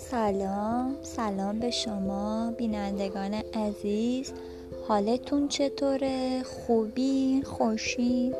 سلام سلام به شما بینندگان عزیز. حالتون چطوره؟ خوبی خوشی